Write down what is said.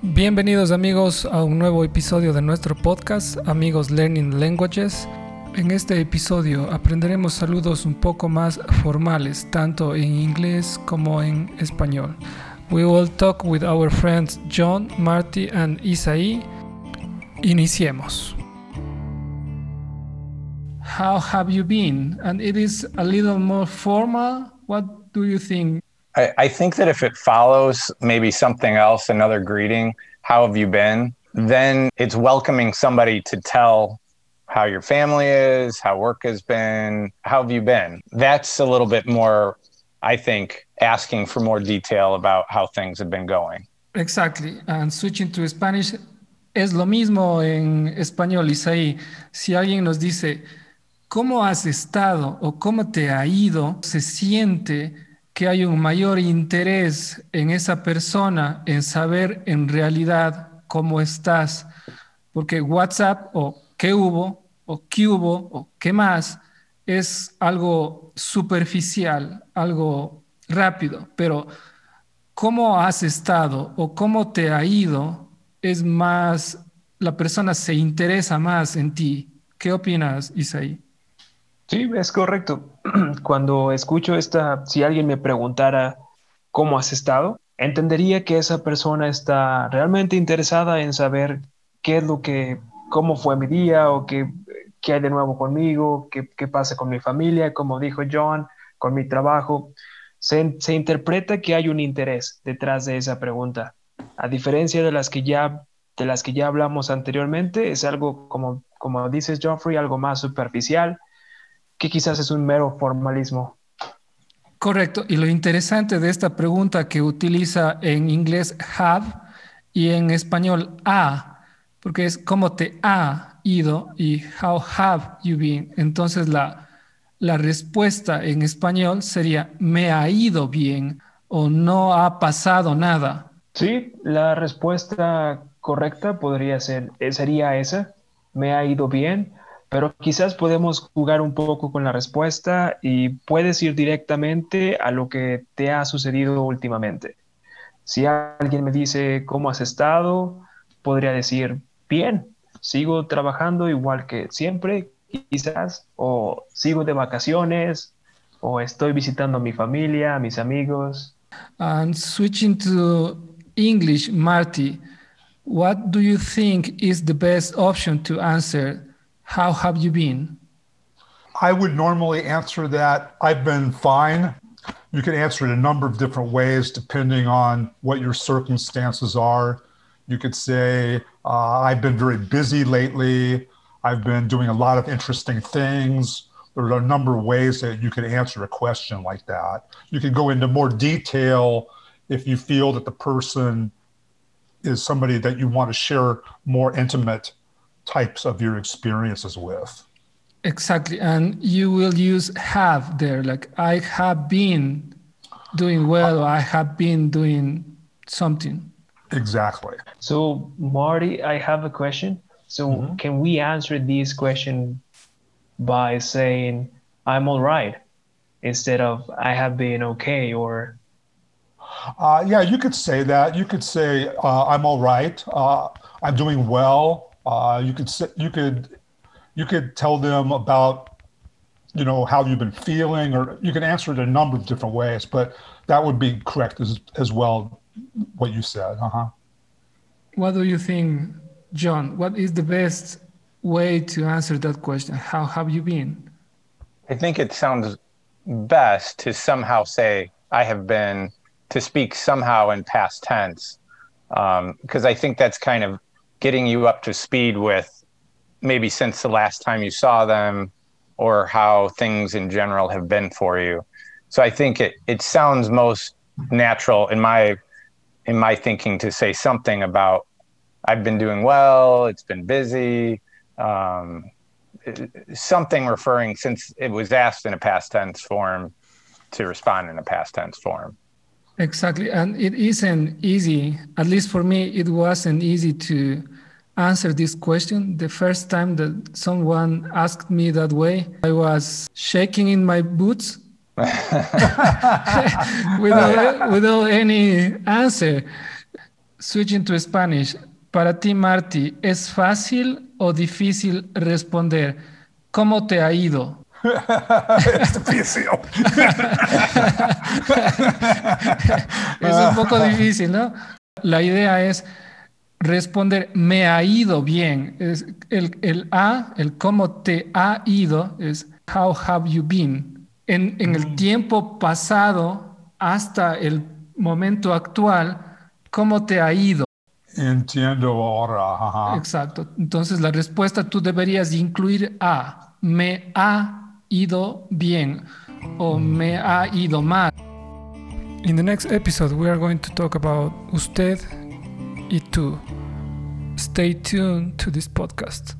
Bienvenidos amigos a un nuevo episodio de nuestro podcast, Amigos Learning Languages. En este episodio aprenderemos saludos un poco más formales, tanto en inglés como en español. We will talk with our friends John, Marty and Isaí. Iniciemos. How have you been? And it is a little more formal. What do you think? I, I think that if it follows maybe something else, another greeting, how have you been? Then it's welcoming somebody to tell how your family is, how work has been, how have you been? That's a little bit more, I think, asking for more detail about how things have been going. Exactly. And switching to Spanish, es lo mismo en español, Isaí. Si alguien nos dice, ¿cómo has estado o cómo te ha ido? Se siente que hay un mayor interés en esa persona en saber en realidad cómo estás. Porque WhatsApp o qué hubo o qué hubo o qué más es algo superficial, algo rápido, pero cómo has estado o cómo te ha ido es más, la persona se interesa más en ti. ¿Qué opinas, Isaí? Sí, es correcto. Cuando escucho esta, si alguien me preguntara cómo has estado, entendería que esa persona está realmente interesada en saber qué es lo que, cómo fue mi día o qué, qué hay de nuevo conmigo, qué, qué pasa con mi familia, como dijo John, con mi trabajo. Se, se interpreta que hay un interés detrás de esa pregunta. A diferencia de las que ya, de las que ya hablamos anteriormente, es algo como, como dices, Geoffrey, algo más superficial que quizás es un mero formalismo. Correcto. Y lo interesante de esta pregunta que utiliza en inglés have y en español a, porque es cómo te ha ido y how have you been. Entonces la, la respuesta en español sería me ha ido bien o no ha pasado nada. Sí, la respuesta correcta podría ser, sería esa, me ha ido bien pero quizás podemos jugar un poco con la respuesta y puedes ir directamente a lo que te ha sucedido últimamente. Si alguien me dice cómo has estado, podría decir, bien, sigo trabajando igual que siempre, quizás, o sigo de vacaciones, o estoy visitando a mi familia, a mis amigos. And switching to English, Marty, what do you think is the best option to answer How have you been? I would normally answer that I've been fine. You can answer it a number of different ways depending on what your circumstances are. You could say, uh, I've been very busy lately. I've been doing a lot of interesting things. There are a number of ways that you could answer a question like that. You could go into more detail if you feel that the person is somebody that you want to share more intimate types of your experiences with. Exactly. And you will use have there, like I have been doing well, I have been doing something. Exactly. So, Marty, I have a question. So, mm-hmm. can we answer this question by saying, I'm all right, instead of I have been okay or uh, yeah, you could say that. You could say, uh, I'm all right. Uh, I'm doing well. Uh, you could you could you could tell them about you know how you've been feeling, or you can answer it a number of different ways. But that would be correct as as well. What you said, uh huh. What do you think, John? What is the best way to answer that question? How have you been? I think it sounds best to somehow say I have been to speak somehow in past tense because um, I think that's kind of getting you up to speed with maybe since the last time you saw them or how things in general have been for you. So I think it it sounds most natural in my in my thinking to say something about I've been doing well, it's been busy, um, something referring since it was asked in a past tense form to respond in a past tense form. Exactly. And it isn't easy, at least for me, it wasn't easy to answer this question. The first time that someone asked me that way, I was shaking in my boots without, without any answer. switching to Spanish. Para ti, Marty, ¿es fácil o difícil responder? ¿Cómo te ha ido? es difícil. es un poco difícil, ¿no? La idea es responder, me ha ido bien. Es el, el A, el cómo te ha ido, es how have you been. En, en el mm. tiempo pasado hasta el momento actual, ¿cómo te ha ido? Entiendo ahora. Exacto. Entonces la respuesta tú deberías incluir a, me ha ido bien o me ha ido mal. In the next episode we are going to talk about usted y tú. Stay tuned to this podcast.